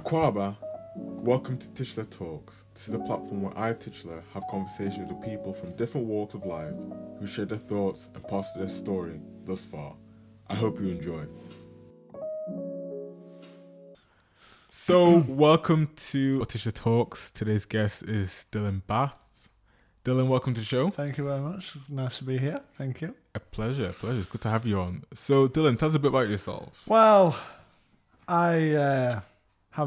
Akwaaba, welcome to Titular Talks. This is a platform where I, Titular, have conversations with people from different walks of life who share their thoughts and pass their story thus far. I hope you enjoy. So, welcome to Titular Talks. Today's guest is Dylan Bath. Dylan, welcome to the show. Thank you very much. Nice to be here. Thank you. A pleasure, a pleasure. It's good to have you on. So, Dylan, tell us a bit about yourself. Well, I uh,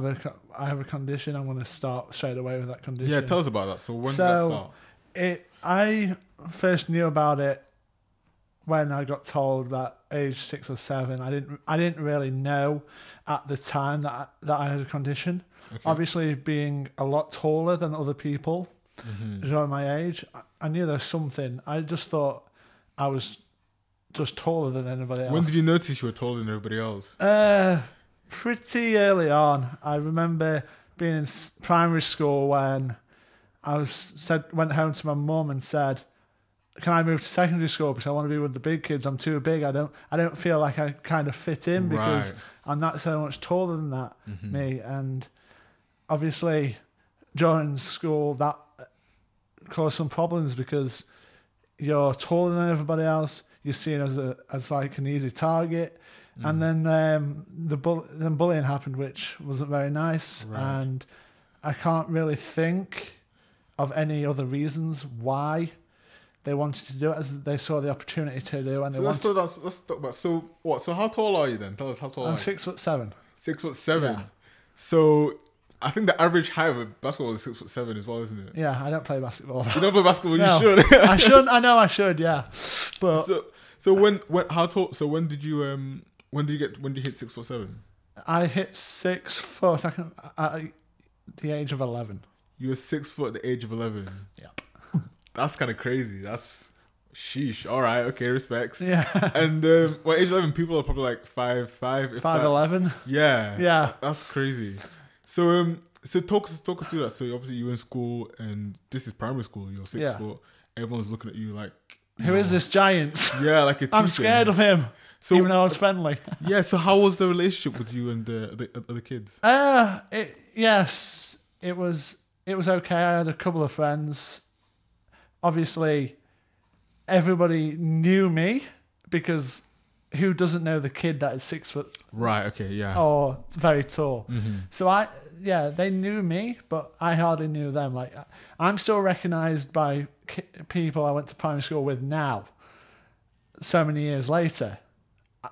have a I have a condition. I'm going to start straight away with that condition. Yeah, tell us about that. So, when did that So- start? it. I first knew about it when I got told that age six or seven. I didn't I didn't really know at the time that I, that I had a condition. Okay. Obviously, being a lot taller than other people Mhm. around my age, I, I knew there was something. I just thought I was just taller than anybody else. When did you notice you were taller than everybody else? Uh, pretty early on. I remember being in primary school when I was said went home to my mum and said, "Can I move to secondary school because I want to be with the big kids? I'm too big. I don't. I don't feel like I kind of fit in because Right. I'm not so much taller than that Mhm. me. And obviously, during school, that caused some problems because you're taller than everybody else. You're seen as a as like an easy target, Mm. and then um, the bull- then bullying happened, which wasn't very nice. Right. And I can't really think of any other reasons why they wanted to do it, as they saw the opportunity to do, and So they let's wanted. talk, let's, let's talk about so what? So how tall are you then? Tell us how tall I'm six foot seven. Six foot seven. Yeah. So I think the average height of a basketball is six foot seven as well, isn't it? Yeah, I don't play basketball. You don't play basketball, No. you should. I should. I know I should. Yeah, but so so when when how tall? So when did you um when did you get when did you hit six foot seven? I hit six foot I can, at the age of eleven. You were six foot at the age of eleven. Yep. That's kind of crazy. That's sheesh. All right, okay, respects. Yeah, And um, well, age eleven, people are probably like five five. If five that. eleven. Yeah. Yeah. That's crazy. So um so talk us talk us through that. So obviously you were in school and this is primary school, you're six Yeah. foot. Everyone's looking at you like Who is this giant? Yeah, like a I'm scared of him, So even though I was friendly. yeah, so how was the relationship with you and the the other kids? Uh, it, yes, it was. It was okay. I had a couple of friends. Obviously, everybody knew me because who doesn't know the kid that is six foot Right, okay, yeah. or very tall? Mhm. So I, yeah, they knew me, but I hardly knew them. Like I'm still recognised by ki- people I went to primary school with now. So many years later,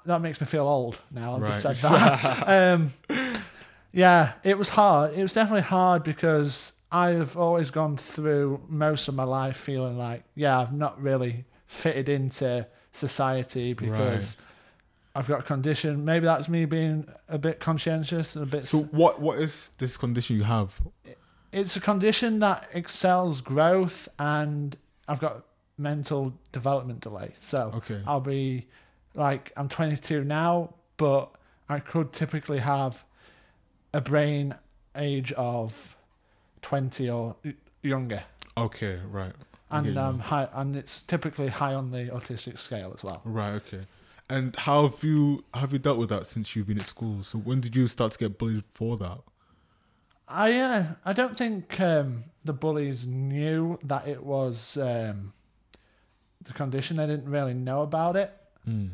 that makes me feel old. Now I've just said that. um, yeah, it was hard. It was definitely hard because I've always gone through most of my life feeling like, yeah, I've not really fitted into society because. I've got a condition. Maybe that's me being a bit conscientious, a bit. So what what is this condition you have? it's a condition that excels growth, and I've got mental development delay. So Okay. I'll be like I'm 22 now, but I could typically have a brain age of 20 or younger, Okay, right. And um, high, and it's typically high on the autistic scale as well. Right, okay. And how have you have you dealt with that since you've been at school? So when did you start to get bullied for that? I uh, I don't think um, the bullies knew that it was um, the condition. They didn't really know about it. Mm.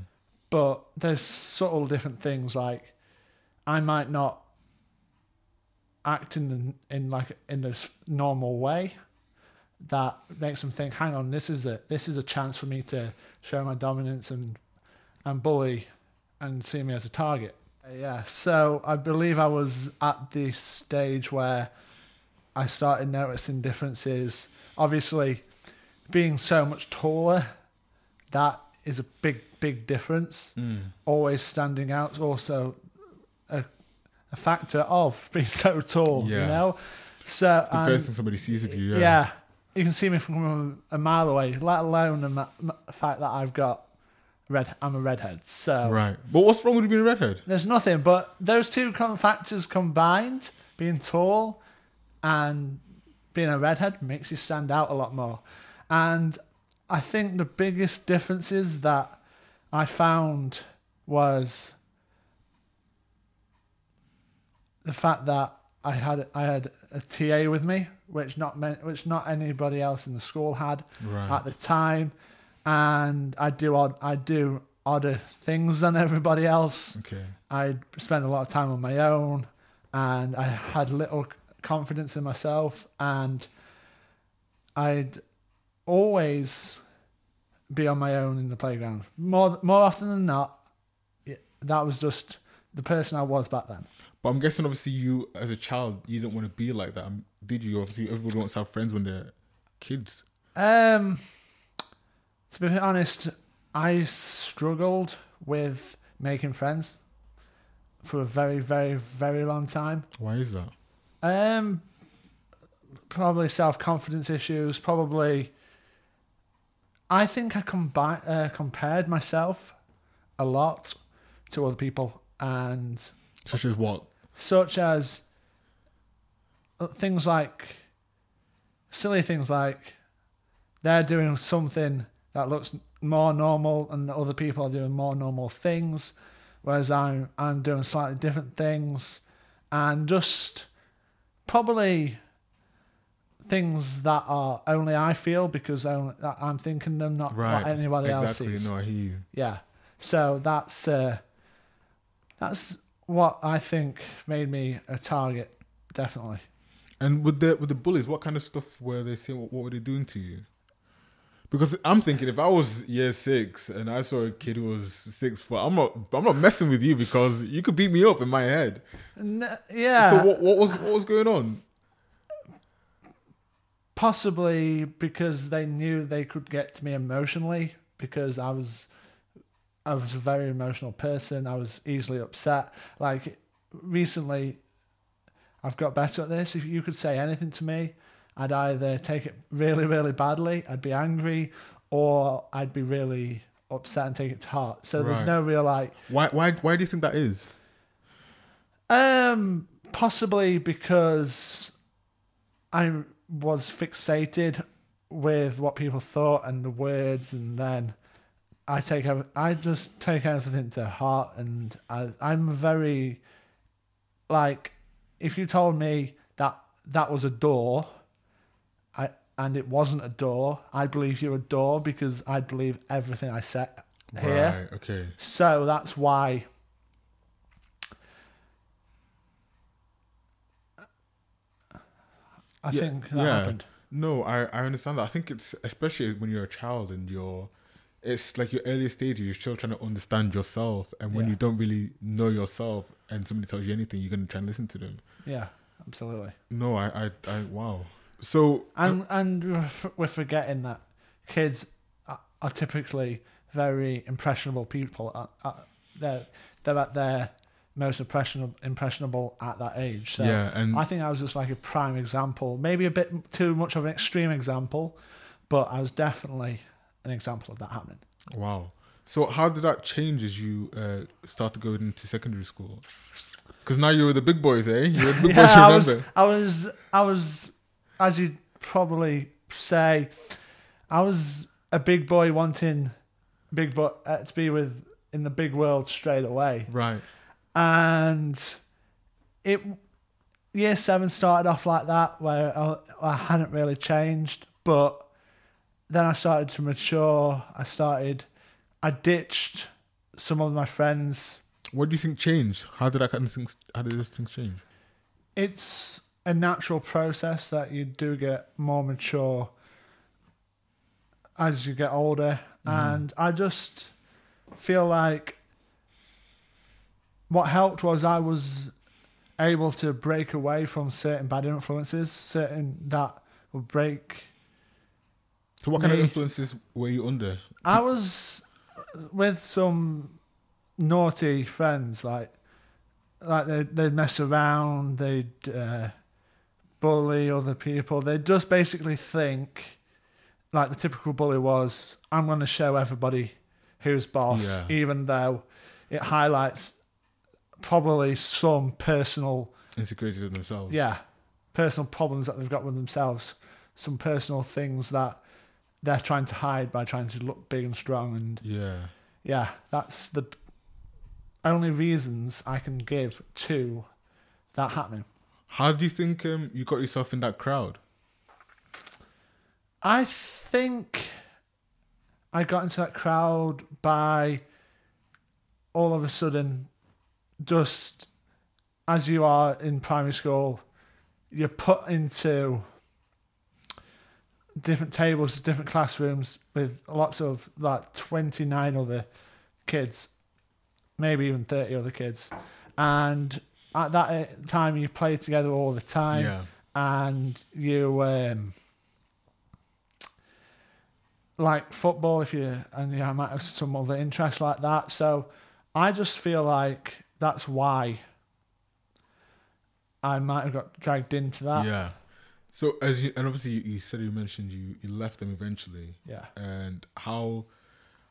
But there's subtle different things like I might not act in the, in like in this normal way that makes them think, hang on, this is a this is a chance for me to show my dominance and and bully and see me as a target. Yeah, so I believe I was at the stage where I started noticing differences. Obviously, being so much taller, that is a big, big difference. Mm. Always standing out is also a, a factor of being so tall, Yeah. you know? So, It's the first thing somebody sees of you, yeah. yeah. you can see me from a mile away, let alone the fact that I've got red. I'm a redhead, so Right. But what's wrong with being a redhead? there's nothing. But those two com- factors combined, being tall and being a redhead, makes you stand out a lot more. And I think the biggest differences that I found was the fact that I had I had a TA with me, which not meant, which not anybody else in the school had Right. at the time, and I do odd I do odder things than everybody else. okay. I spent a lot of time on my own, and I had little confidence in myself, and I'd always be on my own in the playground. More more often than not, it- that was just the person I was back then. But I'm guessing, obviously, you as a child, you didn't want to be like that, um, did you? Obviously, everybody wants to have friends when they're kids. Um, to be honest, I struggled with making friends for a very, very, very long time. Why is that? Um, probably self confidence issues. Probably, I think I combi- uh, compared myself a lot to other people, and Such as what? such as uh, things like silly things like they're doing something that looks more normal and other people are doing more normal things whereas I'm I'm doing slightly different things and just probably things that are only I feel because only, that I'm thinking them not Right. what anybody else exactly. sees No, I hear you. yeah. So that's uh, that's what I think made me a target. Definitely. And with the with the bullies, what kind of stuff were they saying? What, what were they doing to you? Because I'm thinking, if I was year six and I saw a kid who was six foot, I'm not I'm not messing with you because you could beat me up in my head. N- yeah. So what what was what was going on? Possibly because they knew they could get to me emotionally because I was I was a very emotional person. I was easily upset. Like recently I've got better at this. If you could say anything to me, I'd either take it really, really badly, I'd be angry, or I'd be really upset and take it to heart. So there's no real like Why why why do you think that is? Um, possibly because I was fixated with what people thought and the words, and then I take I just take everything to heart, and I, I'm very like if you told me that that was a door, and it wasn't a door, I'd believe you're a door because I believe everything I said here. Right. Okay. So that's why I Yeah, think that yeah. happened. No, I, I understand that. I think it's especially when you're a child and you're, it's like your earlier stages. You're still trying to understand yourself, and when Yeah. you don't really know yourself, and somebody tells you anything, you're gonna try and listen to them. Yeah, absolutely. No, I, I, I wow. So And and we're forgetting that kids are, typically very impressionable people. They're they're at their most impressionable impressionable at that age. So yeah, and I think I was just like a prime example, maybe a bit too much of an extreme example, but I was definitely an example of that happening. wow. So how did that change as you uh, started going into secondary school? Because now you were the big boys, eh? You were the big boys. I Remember? was, I was, I was, as you'd probably say, I was a big boy wanting big boy uh, to be with in the big world straight away, Right. and it year seven started off like that where I, I hadn't really changed, but then I started to mature. I started, I ditched some of my friends. What do you think changed? How did that kind of things? How did those things change? it's a natural process that you do get more mature as you get older. And i just feel like what helped was i was able to break away from certain bad influences certain that would break So what kind of influences were you under? I was with some naughty friends, like like they they'd mess around, they'd uh, bully other people. They'd just basically think, like the typical bully was, I'm going to show everybody who's boss, Yeah. even though it highlights probably some personal Insecurities of themselves. yeah, personal problems that they've got with themselves, some personal things that they're trying to hide by trying to look big and strong. And Yeah. yeah, that's the only reasons I can give to that happening. How do you think um, you got yourself in that crowd? I think I got into that crowd by all of a sudden, just as you are in primary school, you're put into different tables, different classrooms with lots of like 29 other kids, maybe even 30 other kids. And at that uh, time, you play together all the time yeah. and you um like football if you and you might have some other interests like that so i just feel like that's why i might have got dragged into that Yeah. So as you and obviously you, you said you mentioned you you left them eventually, yeah and how?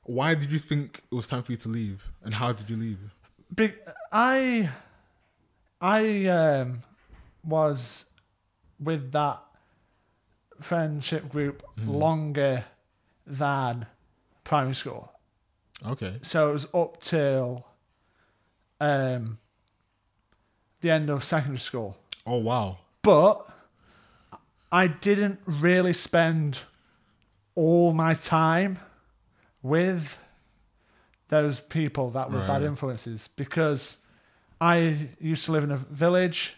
Why did you think it was time for you to leave, and how did you leave? Be- i i um was with that friendship group Mhm. longer than primary school Okay. so it was up till um the end of secondary school. Oh wow. But I didn't really spend all my time with those people that were bad influences because I used to live in a village.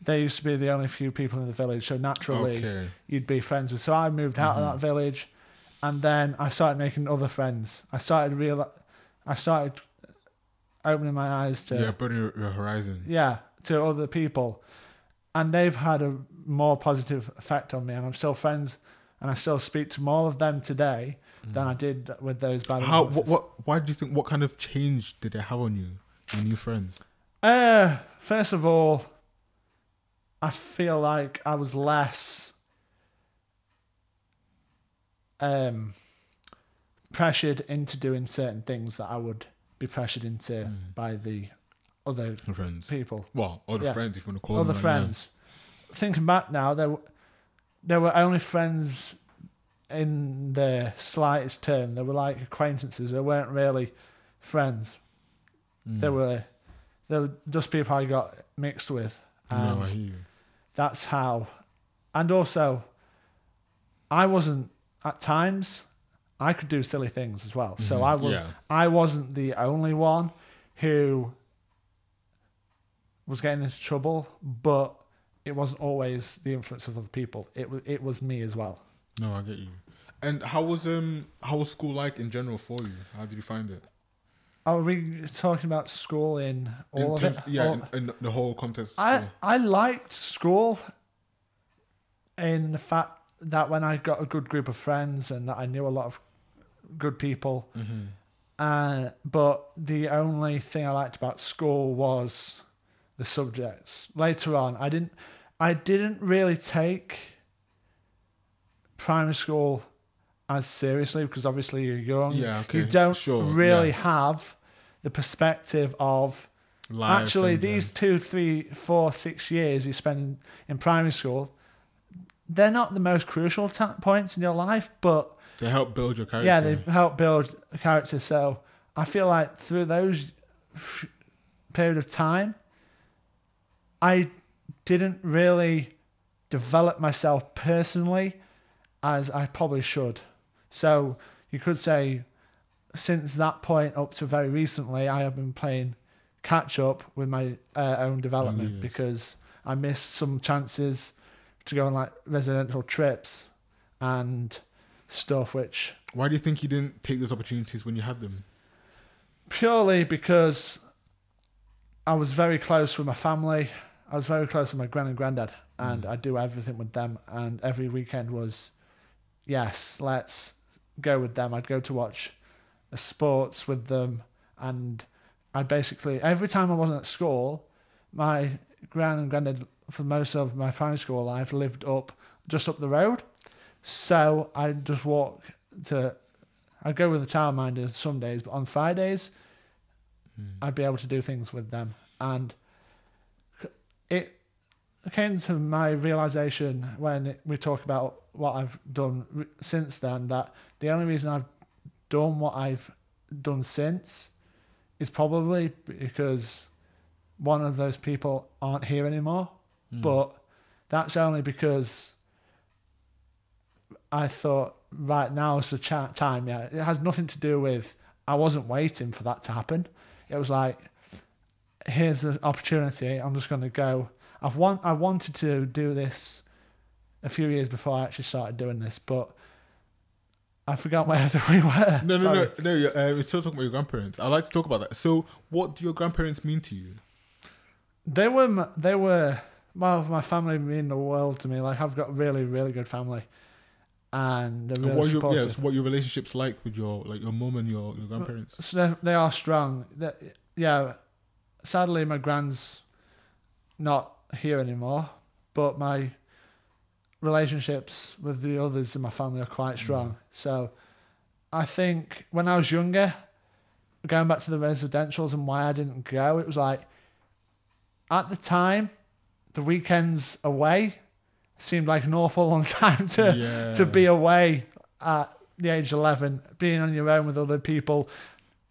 They used to be the only few people in the village, so naturally Okay. you'd be friends with. So I moved out Mhm. of that village, and then I started making other friends. I started real, I started opening my eyes to yeah, broadening your, your horizon. yeah to other people, and they've had a more positive effect on me. And I'm still friends, and I still speak to more of them today than I did with those bad. Mm. How? What? What? Why do you think? What kind of change did it have on you? Your new friends. Uh, first of all, I feel like I was less um pressured into doing certain things that I would be pressured into Mm. by the other friends. people, Well, other Yeah. friends, if you want to call other them. that, friends. Thinking back now, there there were only friends in the slightest term. They were like acquaintances. They weren't really friends. Mm. They were were just people I got mixed with. And No, I hear you. that's how and also i wasn't at times i could do silly things as well so Mhm. i was Yeah. i wasn't the only one who was getting into trouble but it wasn't always the influence of other people it was it was me as well No, I get you. And how was um how was school like in general for you? How did you find it? Are we talking about school in all in of it yeah, All- in, in the whole context of I. I liked school in the fact that when I got a good group of friends and that I knew a lot of good people. mm-hmm. Uh, but the only thing I liked about school was the subjects. Later on, I didn't I didn't really take primary school as seriously because obviously you're young. Yeah, okay. You don't sure, really yeah. have the perspective of Life Actually, these um, two, three, four, six years you spend in primary school, they're not the most crucial ta- points in your life, but they help build your character. yeah, they help build a character. So I feel like through those f- period of time, I didn't really develop myself personally as I probably should. So you could say, since that point up to very recently, I have been playing catch up with my uh, own development yes. because I missed some chances to go on like residential trips and stuff, which Why do you think you didn't take those opportunities when you had them? purely because I was very close with my family. I was very close with my gran and granddad, and Mm. I do everything with them. And every weekend was, yes, let's go with them. I'd go to watch sports with them, and I'd basically every time I wasn't at school, my gran and granddad for most of my primary school life lived up just up the road, so I'd just walk to. I'd go with the childminder some days, but on Fridays, Mm. I'd be able to do things with them. And it came to my realization when we talk about what I've done since then that the only reason I've done what I've done since is probably because one of those people aren't here anymore. Mm. But that's only because I thought right now is the cha- time. Yeah, it has nothing to do with I wasn't waiting for that to happen. It was like here's the opportunity. I'm just going to go. I've want I wanted to do this a few years before I actually started doing this, but I forgot where we were. No, no, Sorry. no, no. Uh, we're still talking about your grandparents. I'd like to talk about that. So, what do your grandparents mean to you? They were they were well, my family mean the world to me. Like I've got really really good family, and they're And really what your supportive. yeah, so what your relationships like with your like your mum and your, your grandparents? So they they are strong. They- yeah, sadly my grand's not here anymore, but my relationships with the others in my family are quite mm. strong. So I think when I was younger, going back to the residentials and why I didn't go, it was like at the time, the weekends away seemed like an awful long time to yeah. to be away at the age of 11, being on your own with other people,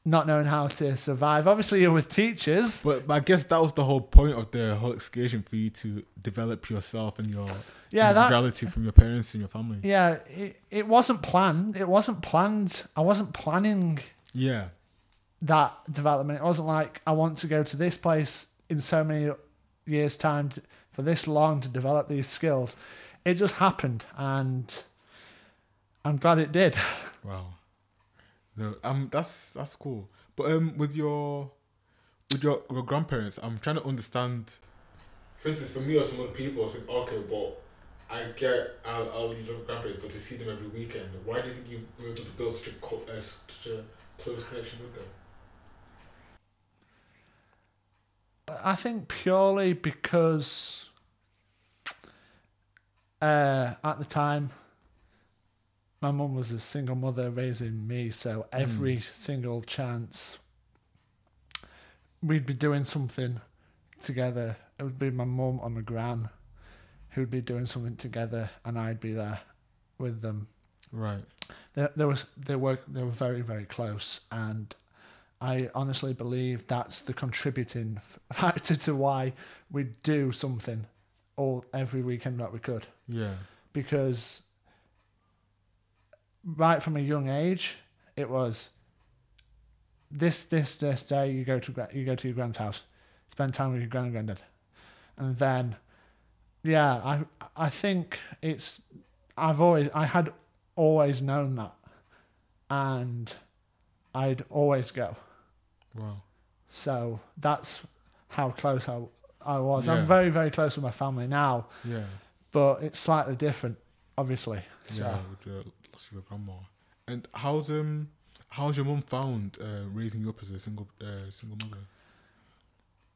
not knowing how to survive. Obviously, you're with teachers. But, I guess that was the whole point of the whole excursion for you to develop yourself and your Yeah, that. individuality from your parents and your family. Yeah, it, it wasn't planned. It wasn't planned. I wasn't planning Yeah. that development. It wasn't like I want to go to this place in so many years' time to, for this long to develop these skills. It just happened, and I'm glad it did. Wow. No, um, that's that's cool. But um, with your with your, your grandparents, I'm trying to understand. For instance, for me or some other people, I think, okay, but I get I'll, I'll your grandparents, but to see them every weekend, why do you think you were able to build such a co- uh, such a close connection with them? I think purely because uh, at the time my mum was a single mother raising me, so every hmm. single chance we'd be doing something together. It would be my mum or my gran who'd be doing something together, and I'd be there with them. Right. There, there was they were they were very very close, and I honestly believe that's the contributing factor to why we'd do something all every weekend that we could Yeah. because right from a young age it was this this this day you go to you go to your grand's house spend time with your grand and granddad and then yeah i i think it's i've always i had always known that and i'd always go Wow. so that's how close i i was Yeah. i'm very very close with my family now Yeah. but it's slightly different obviously so Yeah. Lost your grandma. And how's um how's your mum found uh, raising you up as a single uh, single mother?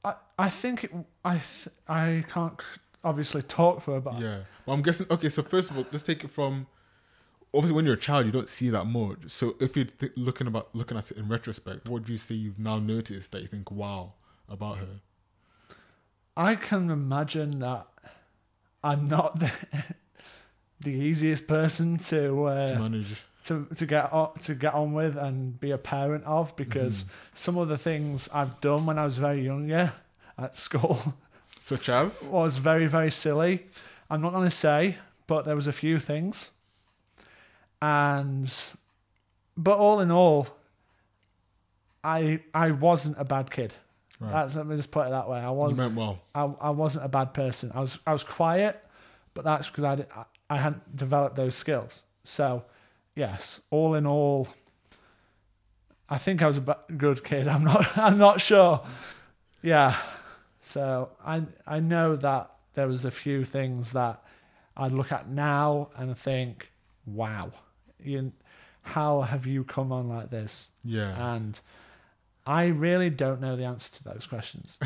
I, I think it, I th- I can't obviously talk for her, but Yeah. Well, I'm guessing. Okay, so first of all, let's take it from. Obviously, when you're a child, you don't see that much. So, if you're th- looking about looking at it in retrospect, what do you see you've now noticed that you think, "Wow," about her? I can imagine that I'm not the, the easiest person to to uh, manage. to to get on, to get on with and be a parent of because Mhm. some of the things I've done when I was very younger at school Such as. was very very silly. I'm not going to say, but there was a few things, and but all in all, I I wasn't a bad kid. Right. That's, let me just put it that way. I you was meant well. I, I wasn't a bad person. I was I was quiet, but that's because I, di- I I hadn't developed those skills. So, yes, all in all, I think I was a good kid. I'm not I'm not sure. Yeah. So I I know that there was a few things that I'd look at now and think, wow, you, how have you come on like this? Yeah. And I really don't know the answer to those questions.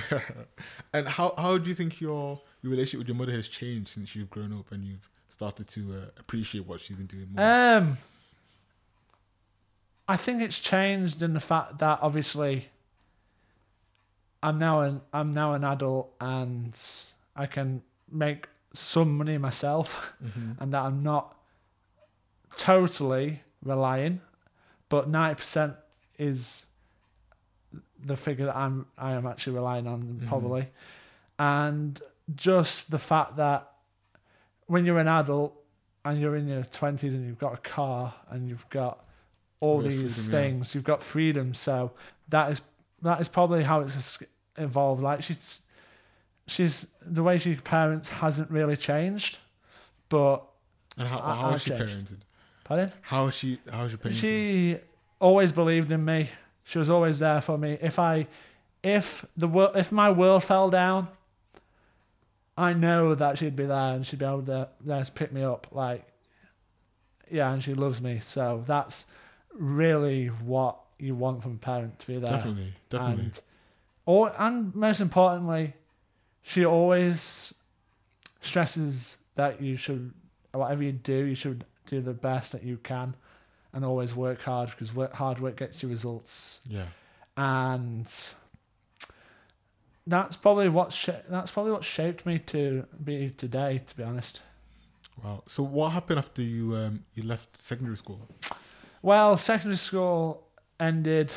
and how how do you think your your relationship with your mother has changed since you've grown up and you've started to uh, appreciate what she's been doing more? Um, I think it's changed in the fact that obviously I'm now an I'm now an adult and I can make some money myself, Mhm. and that I'm not totally relying, but ninety percent is the figure that I'm I am actually relying on Mhm. probably, and just the fact that when you're an adult and you're in your twenties and you've got a car and you've got all Yeah, these freedom, yeah. things, you've got freedom. So that is that is probably how it's evolved. Like she's she's the way she parents hasn't really changed, but And how, I- how she changed. parented? pardon. How is she? How is she parented? She always believed in me. She was always there for me. If I, if the world, if my world fell down, I know that she'd be there and she'd be able to there to pick me up. Like, yeah, and she loves me. So that's really what you want from a parent to be there. definitely, definitely. And, or, and most importantly, she always stresses that you should, whatever you do, you should do the best that you can and always work hard because work, hard work gets you results. yeah. And that's probably what sh- that's probably what shaped me to be today. To be honest, Wow. So what happened after you um you left secondary school? well, secondary school ended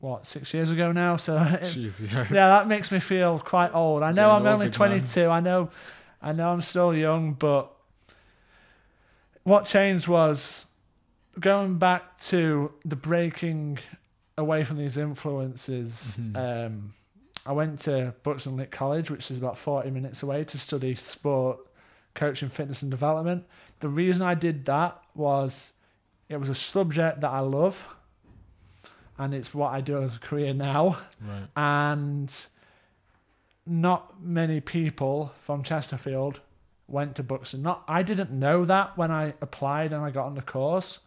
what six years ago now, so it, Jeez, yeah. yeah, that makes me feel quite old. I know Yeah, I'm only big man. 22. I know, I know I'm still young, but what changed was going back to the breaking away from these influences. Mhm. Um, I went to Buxton College, which is about 40 minutes away, to study sport, coaching, fitness, and development. The reason I did that was it was a subject that I love, and it's what I do as a career now Right. and not many people from Chesterfield went to Buxton. Not I didn't know that when I applied and I got on the course,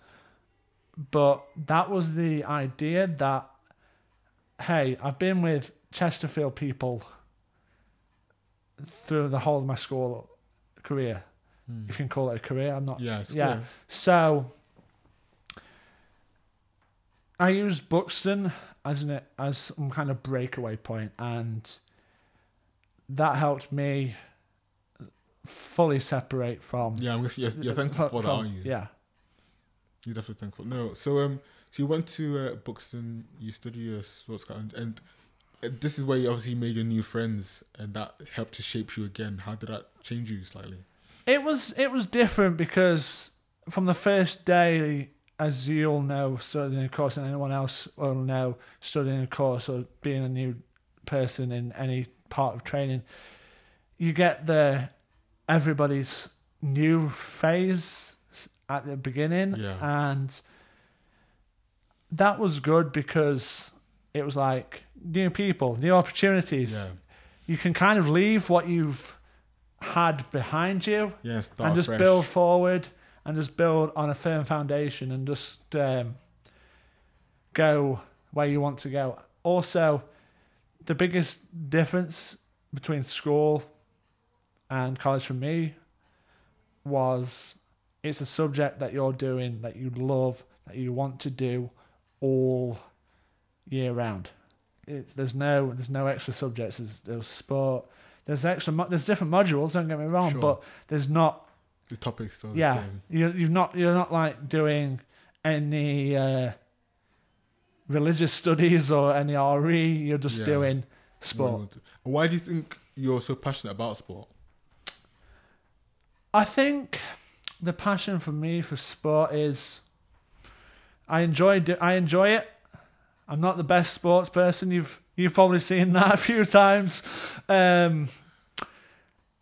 but that was the idea that hey, I've been with Chesterfield people through the whole of my school career. Hmm. If you can call it a career, I'm not Yeah. Yeah. cool. so I used Buxton as an it as some kind of breakaway point, and that helped me fully separate from. Yeah. I'm guessing you're, you're thankful for that, aren't you? Yeah, You're definitely thankful. No. So um. So you went to uh, Buxton. You studied uh, sports and, and Uh, this is where you obviously made your new friends, and that helped to shape you again. How did that change you slightly? it was it was different because from the first day, as you all know, studying a course, and anyone else will know, studying a course or being a new person in any part of training, you get the everybody's new phase at the beginning, Yeah. and that was good because it was like new people, new opportunities. Yeah. You can kind of leave what you've had behind you Yeah. And just fresh. build forward and just build on a firm foundation and just um, go where you want to go. Also, the biggest difference between school and college for me was it's a subject that you're doing that you love that you want to do all year round. It's, there's no there's no extra subjects. There's, there's sport. There's extra. mo- There's different modules. Don't get me wrong, Sure. but there's not The topics still yeah, the same. you you've not you're not like doing any uh, religious studies or any RE. You're just Yeah. doing sport. Why do you think you're so passionate about sport? I think the passion for me for sport is I enjoy do, I enjoy it. I'm not the best sports person. You've you've probably seen that a few times. Um,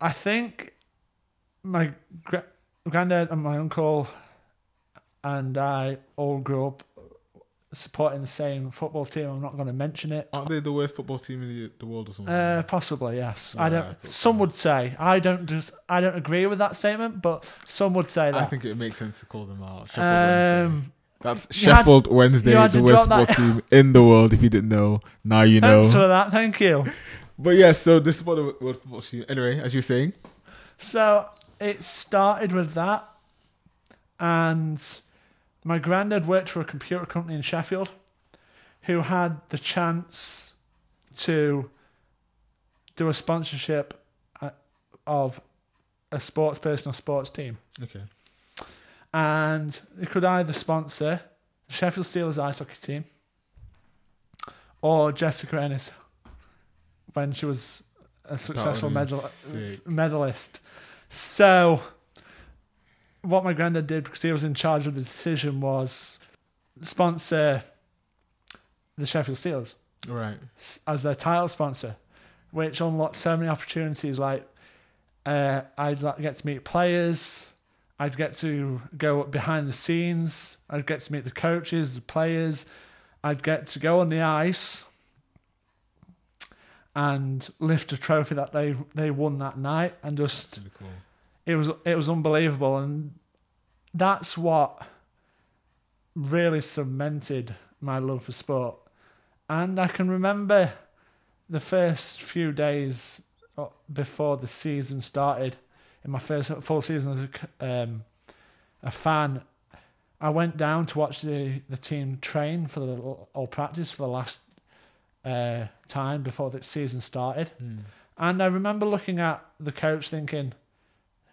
I think my gra- granddad and my uncle and I all grew up supporting the same football team. I'm not going to mention it. Aren't they the worst football team in the, the world or something? Uh, possibly, yes. I Yeah, I don't. thought some so. would say. I don't just. I don't agree with that statement, but some would say that. I think it makes sense to call them out. Um, That's you had- Sheffield Wednesday, the worst football team in the world. If you didn't know, now you know. thanks for that. Thank you. But yeah, so this is what the world football team. Anyway, as you were saying, So it started with that, and my granddad worked for a computer company in Sheffield, who had the chance to do a sponsorship uh, of a sports person or sports team. okay, and they could either sponsor the Sheffield Steelers ice hockey team or Jessica Ennis when she was a successful medal- sick. medalist. So, what my granddad did because he was in charge of the decision was sponsor the Sheffield Steelers Right. as their title sponsor, which unlocked so many opportunities. Like, uh, I'd like, get to meet players. I'd get to go behind the scenes. I'd get to meet the coaches, the players. I'd get to go on the ice and lift a trophy that they they won that night, and just cool. it was it was unbelievable, and that's what really cemented my love for sport. And I can remember the first few days uh, before the season started, in my first full season as a, um, a fan, I went down to watch the, the team train for the all practice for the last uh, time before the season started. Mm. And I remember looking at the coach thinking,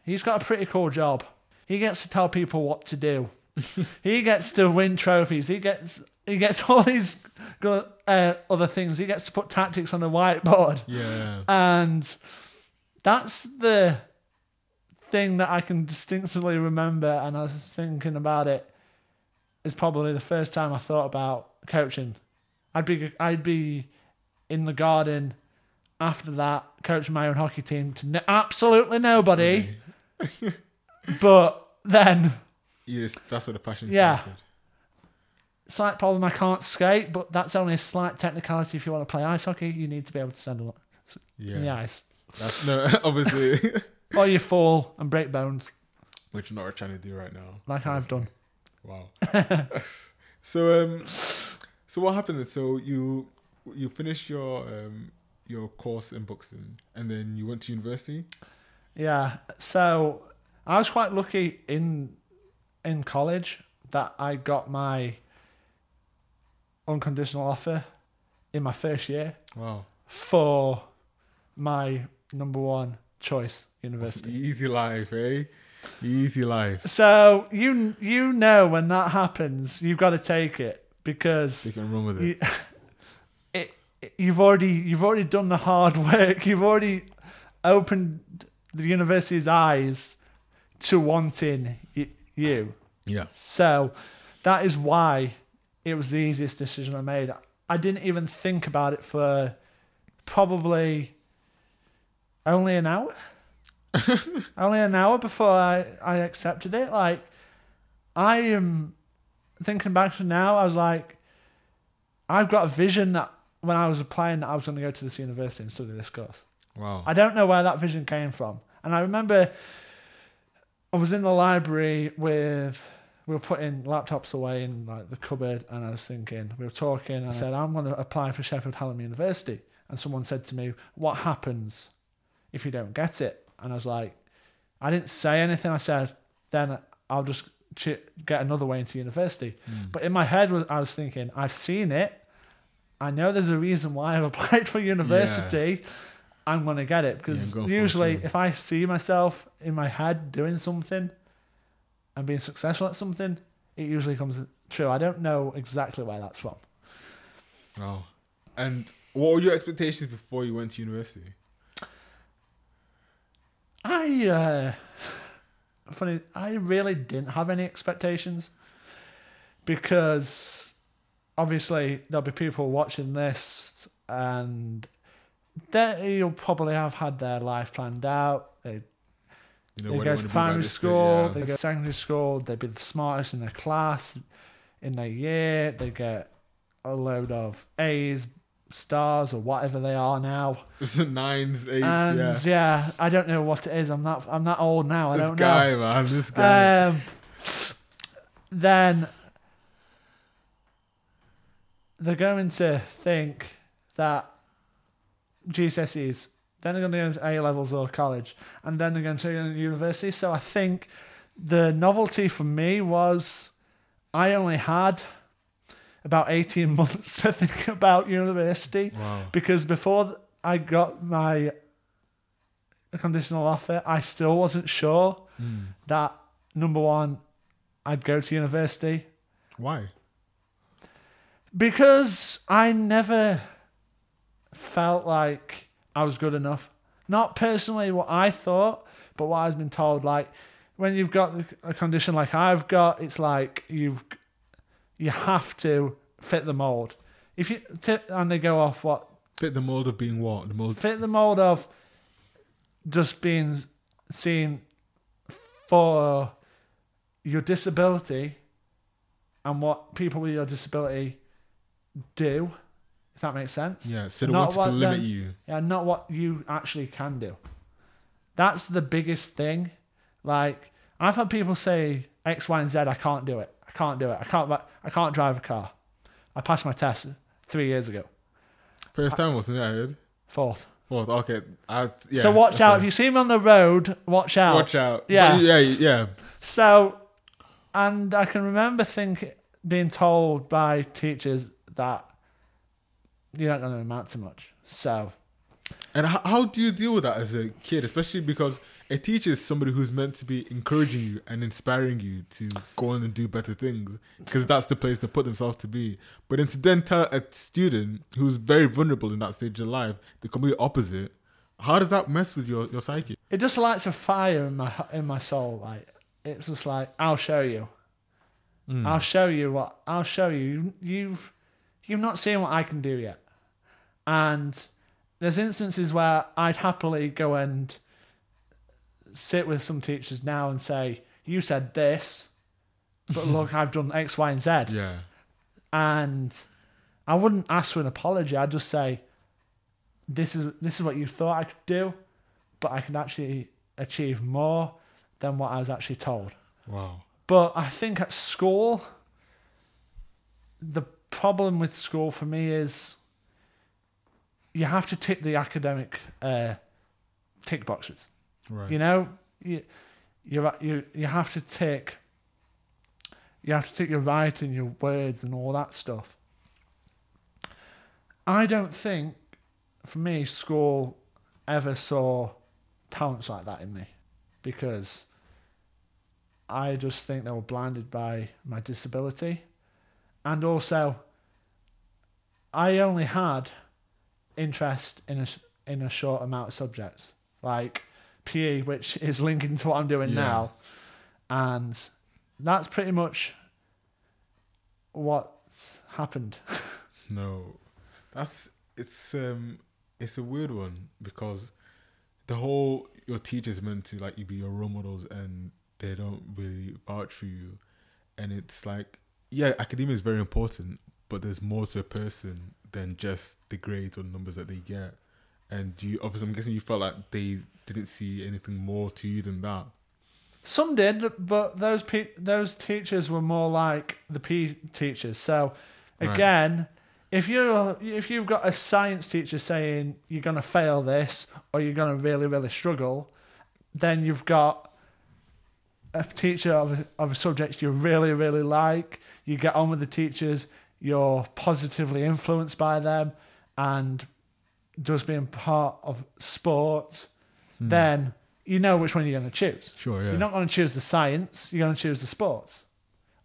he's got a pretty cool job. He gets to tell people what to do. he gets to win trophies. He gets he gets all these uh, other things. He gets to put tactics on a whiteboard. Yeah. And that's the thing that I can distinctly remember. And I was thinking about it. Is probably the first time I thought about coaching. I'd be I'd be in the garden after that coaching my own hockey team to no, absolutely nobody. but then Yes, that's where the passion Yeah. started. slight problem I can't skate, but that's only a slight technicality. If you want to play ice hockey, you need to be able to stand on Yeah. the ice, That's no, obviously, or you fall and break bones, which you're not trying to do right now. like I've done. Wow. so um, so what happened? So you you finished your um your course in Buxton, and then you went to university. Yeah. So I was quite lucky in in college that I got my unconditional offer in my first year Wow. for my number one choice university. Easy life, eh? Easy life. So you you know when that happens, you've got to take it because You can run with it. you, it, it- you've already you've already done the hard work. You've already opened the university's eyes to wanting y- you. Yeah. So that is why it was the easiest decision I made. I didn't even think about it for probably only an hour. only an hour before I, I accepted it. Like I am thinking back to now, I was like, I've got a vision that when I was applying that I was going to go to this university and study this course. Wow. I don't know where that vision came from. And I remember I was in the library with we were putting laptops away in like the cupboard and I was thinking we were talking and I said I'm going to apply for Sheffield Hallam University and someone said to me what happens if you don't get it. And I was like I didn't say anything. I said then I'll just ch- get another way into university. Hmm. But in my head I was thinking I've seen it. I know there's a reason why I've applied for university. I'm going to get it. Because go for it, usually if I see myself in my head doing something and being successful at something, it usually comes true. I don't know exactly where that's from. Wow. And what were your expectations before you went to university? I uh funny, I really didn't have any expectations because obviously there'll be people watching this and they'll probably have had their life planned out. They You know, they go to wanna be by primary school, yeah. they go to secondary school, they'd be the smartest in their class, in their year, they get a load of A's, stars, or whatever they are now. It's the nines, eights, and yeah. yeah. I don't know what it is. I'm not I'm not old now. I This don't guy, man, this guy. Um, then they're going to think that GCSEs, then they're going to go into A levels or college, and then they're going to go to university. So I think the novelty for me was I only had about 18 months to think about university wow. because before I got my conditional offer, I still wasn't sure Mm. that number one, I'd go to university Why? Because I never felt like I was good enough. Not personally what I thought, but what I've been told. Like when you've got a condition like I've got, it's like you've you have to fit the mold. If you t- and they go off what Fit the mold of being what? The mold. fit the mold of just being seen for your disability and what people with your disability do, if that makes sense. Yeah. So they wanted to limit then- you. Yeah, not what you actually can do. That's the biggest thing. Like I've had people say X, Y, and Z. I can't do it. I can't do it. I can't. I can't drive a car. I passed my test three years ago. First time wasn't it? I heard. Fourth. Fourth. Okay. I, yeah, so watch out. If you see me on the road, watch out. Watch out. Yeah. Yeah. Yeah. So, and I can remember thinking, being told by teachers that you're not going to amount to much. So, And how, how do you deal with that as a kid, especially because a teacher is somebody who's meant to be encouraging you and inspiring you to go on and do better things because that's the place to put themselves to be. But then to then tell a student who's very vulnerable in that stage of life the complete opposite, how does that mess with your, your psyche? it just lights a fire in my in my soul. Like it's just like I'll show you. Hmm. I'll show you what I'll show you. You've you've not seen what I can do yet, and there's instances where I'd happily go and sit with some teachers now and say, "You said this, but look, I've done X, Y, and Z," Yeah. and I wouldn't ask for an apology. I'd just say, "This is this is what you thought I could do, but I can actually achieve more than what I was actually told." Wow. But I think at school, the problem with school for me is you have to tick the academic uh, tick boxes. Right. You know, you you you you have to take You have to tick your writing, your words, and all that stuff. I don't think, for me, school ever saw talents like that in me, because I just think they were blinded by my disability, and also. I only had interest in a in a short amount of subjects, like PE, which is linking to what I'm doing Yeah. now, and that's pretty much what's happened. No, that's it's um it's a weird one because the whole your teachers meant to like you be your role models and they don't really vouch for you, and it's like yeah, academia is very important, but there's more to a person than just the grades or numbers that they get. And you obviously, I'm guessing you felt like they didn't see anything more to you than that. Some did, but those pe- those teachers were more like the P teachers. So Right. again, if you if you've got a science teacher saying you're gonna fail this or you're gonna really really struggle, then you've got a teacher of a, of a subject you really really like. You get on with the teachers. You're positively influenced by them, and just being part of sport. Then you know which one you're going to choose. Sure, yeah. You're not going to choose the science, you're going to choose the sports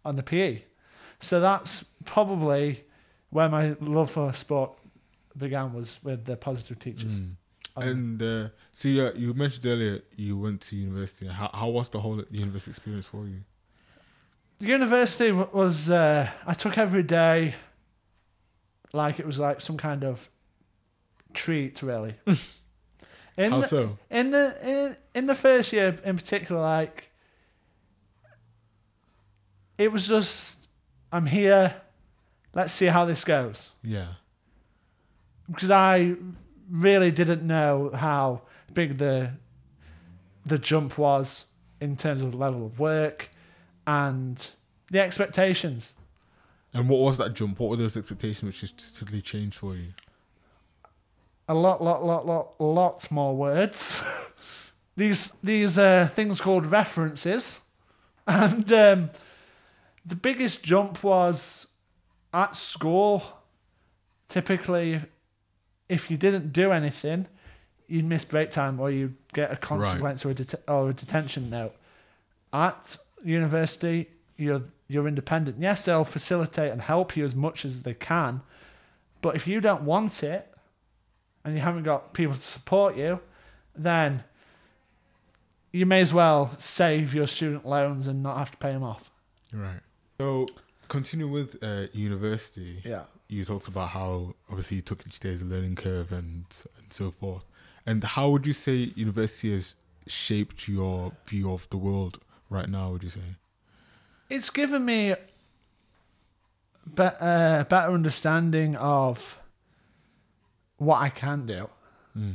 and the PE. So that's probably where my love for sport began was with the positive teachers. Mm. And uh, so yeah, you mentioned earlier you went to university. How how was the whole university experience for you? University was, uh, I took every day like it was like some kind of treat, really. in, How the, so? in the in, in the first year in particular, like it was just I'm here. Let's see how this goes Yeah. because I really didn't know how big the the jump was in terms of the level of work and the expectations. And what was that jump? What were those expectations which just suddenly changed for you? A lot, lot, lot, lot, lots more words. these these uh, things called references, and um, the biggest jump was at school. Typically, if you didn't do anything, you'd miss break time or you'd get a consequence or, a det- or a detention note. At university, you're you're independent. Yes, they'll facilitate and help you as much as they can, but if you don't want it and you haven't got people to support you, then you may as well save your student loans and not have to pay them off. Right. So continue with uh, university. Yeah. You talked about how obviously you took each day as a learning curve and and so forth. And how would you say university has shaped your view of the world right now? Would you say? It's given me be- uh, better understanding of what I can do. Mm.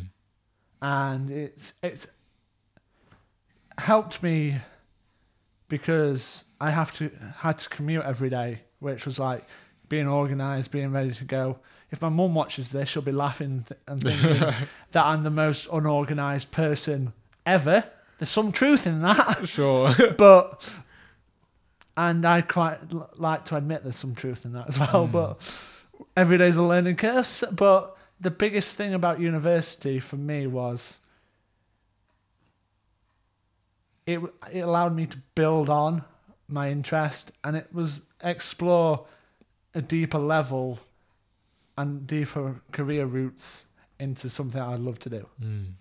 and it's it's helped me because I have to had to commute every day, which was like being organised, being ready to go. If my mum watches this, she'll be laughing th- and thinking that I'm the most unorganised person ever. There's some truth in that, Sure. but and I quite l- like to admit there's some truth in that as well. But every day's a learning curve. But the biggest thing about university for me was it it allowed me to build on my interest, and it was explore a deeper level and deeper career routes into something I'd love to do. mm.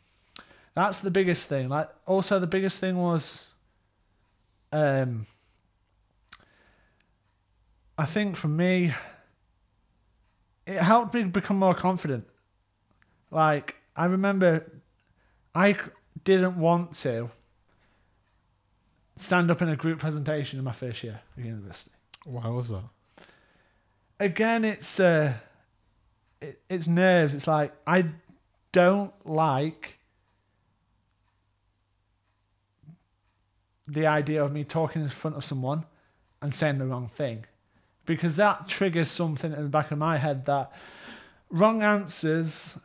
That's the biggest thing. Like also the biggest thing was um I think for me it helped me become more confident. Like I remember I didn't want to stand up in a group presentation in my first year of university. Why was that? Again, it's uh it, it's nerves. It's like I don't like the idea of me talking in front of someone and saying the wrong thing because that triggers something in the back of my head that wrong answers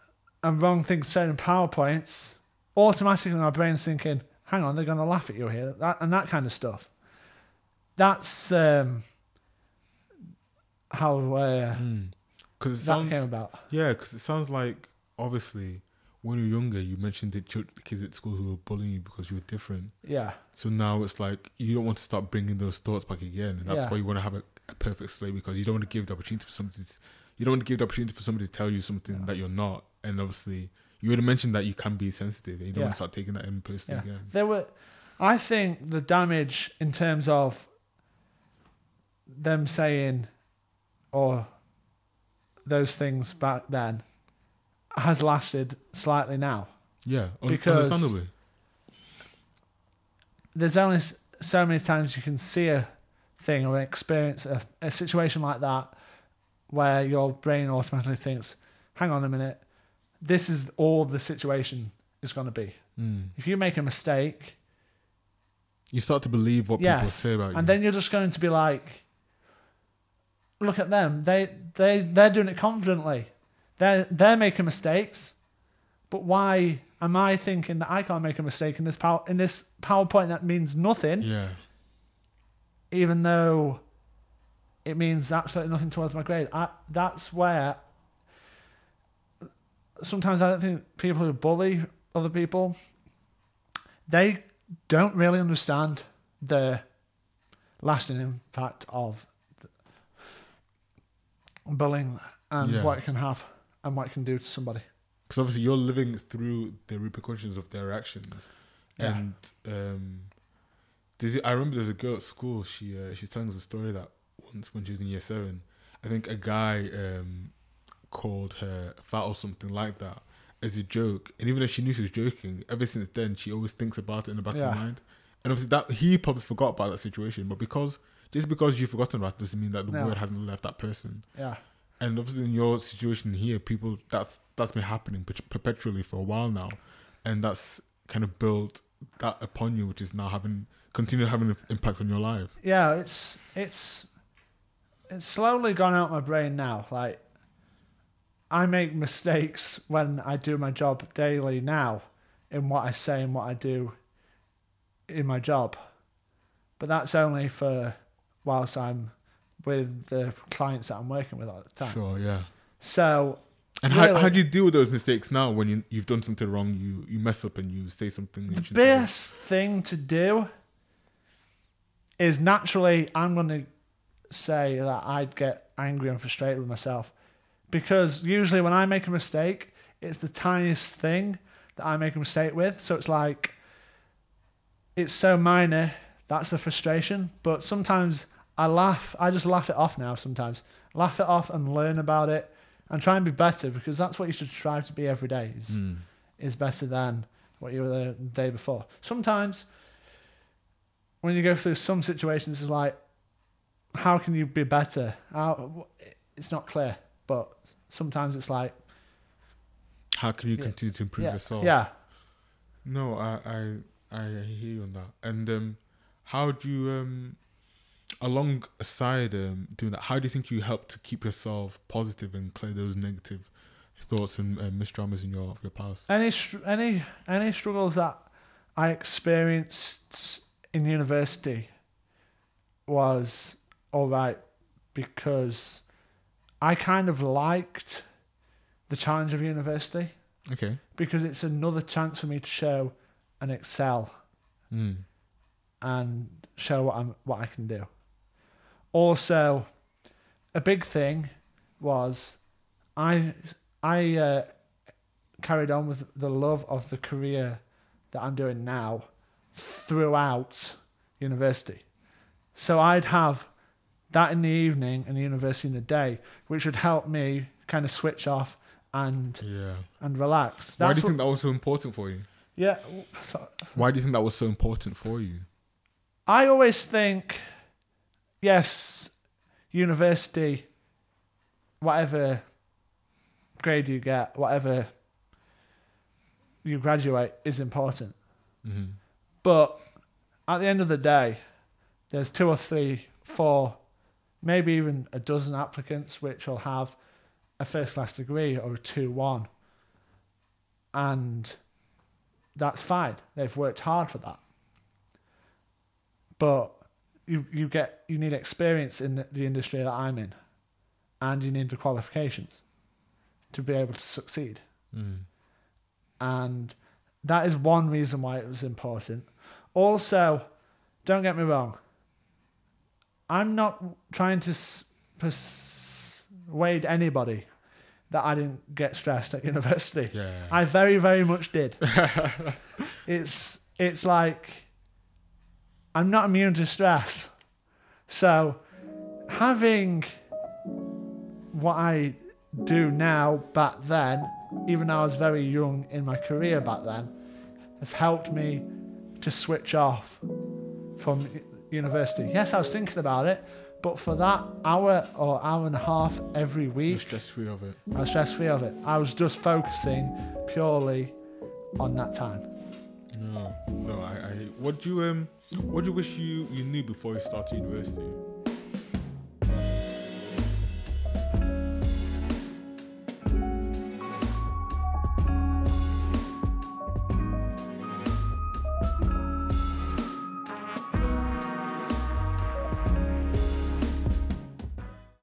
and wrong things said in powerpoints automatically my brain's thinking hang on they're going to laugh at you here that, and that kind of stuff that's um, how uh, Because it that sounds came about yeah, because it sounds like obviously when you were younger, you mentioned the kids at school who were bullying you because you were different. yeah So now it's like you don't want to start bringing those thoughts back again, and that's Yeah. why you want to have a, a perfect slate because you don't want to give the opportunity for somebody. To, you don't want to give the opportunity for somebody to tell you something that you're not, and obviously you already mentioned that you can be sensitive, and you don't want to start taking that in personally Yeah. again. There were, I think the damage in terms of them saying, or those things back then, has lasted slightly now. Yeah, un- Because- understandably. There's only so many times you can see a thing or experience a, a situation like that where your brain automatically thinks, hang on a minute, this is all the situation is going to be. Mm. If you make a mistake, You start to believe what people say about you. and then you're just going to be like, look at them. They they they're doing it confidently. They're they're making mistakes, but why am I thinking that I can't make a mistake in this power in this PowerPoint that means nothing, yeah, even though it means absolutely nothing towards my grade. I, that's where sometimes I don't think people who bully other people they don't really understand the lasting impact of bullying and Yeah. what it can have and what it can do to somebody. because obviously you're living through the repercussions of their actions, Yeah. and um, there's, I remember there's a girl at school. She uh, she's telling us a story that once when she was in year seven, I think a guy um, called her fat or something like that as a joke, and even though she knew she was joking, ever since then she always thinks about it in the back of her mind. And obviously that he probably forgot about that situation, but because just because you've forgotten about it doesn't mean that the No. word hasn't left that person. Yeah. And obviously, in your situation here, people that's that's been happening perpetually for a while now, and that's kind of built that upon you, which is now having continue having an impact on your life. yeah, it's it's it's slowly gone out my brain now. Like I make mistakes when I do my job daily now in what I say and what I do in my job. But that's only for whilst I'm with the clients that I'm working with at the time. Sure, yeah. So And how, Really? how do you deal with those mistakes now when you you've done something wrong, you you mess up and you say something? the best thing to do is naturally I'm going to say that I'd get angry and frustrated with myself because usually when I make a mistake, it's the tiniest thing that I make a mistake with. So it's like it's so minor. That's the frustration. But sometimes I laugh. I just laugh it off now. Sometimes laugh it off and learn about it and try and be better because that's what you should strive to be every day. Is Mm. is better than what you were the day before. Sometimes when you go through some situations, it's like, how can you be better? How, it's not clear, but sometimes it's like, How can you Yeah. continue to improve yeah, yourself? yeah. No, I, I I hear you on that. And um, how do you um, alongside um doing that? How do you think you help to keep yourself positive and clear those negative thoughts and uh, misdramas in your your past? Any str- any any struggles that I experienced in university was all right because I kind of liked the challenge of university Okay. because it's another chance for me to show and excel Mm. and show what I'm what I can do. Also, a big thing was I I uh, carried on with the love of the career that I'm doing now throughout university. So I'd have that in the evening and the university in the day, which would help me kind of switch off and Yeah. and relax. Why do you That's think that was so important for you? Yeah. So, Why do you think that was so important for you? I always think, yes, university, whatever grade you get, whatever you graduate is important. hmm But at the end of the day, there's two or three, four, maybe even a dozen applicants which will have a first class degree or a 2 1. And that's fine. They've worked hard for that. But you, you get you need experience in the, the industry that I'm in, and you need the qualifications to be able to succeed Mm. and that is one reason why it was important. Also, don't get me wrong, I'm not trying to persuade anybody that I didn't get stressed at university. Yeah. I very, very much did. it's it's like I'm not immune to stress. So having what I do now back then, even though I was very young in my career back then, has helped me to switch off from university. Yes, I was thinking about it, but for that hour or hour and a half every You're week, stress free of it. I was stress free of it. I was just focusing purely on that time. No, no. I, I. What do you um? What do you wish you you knew before you started university?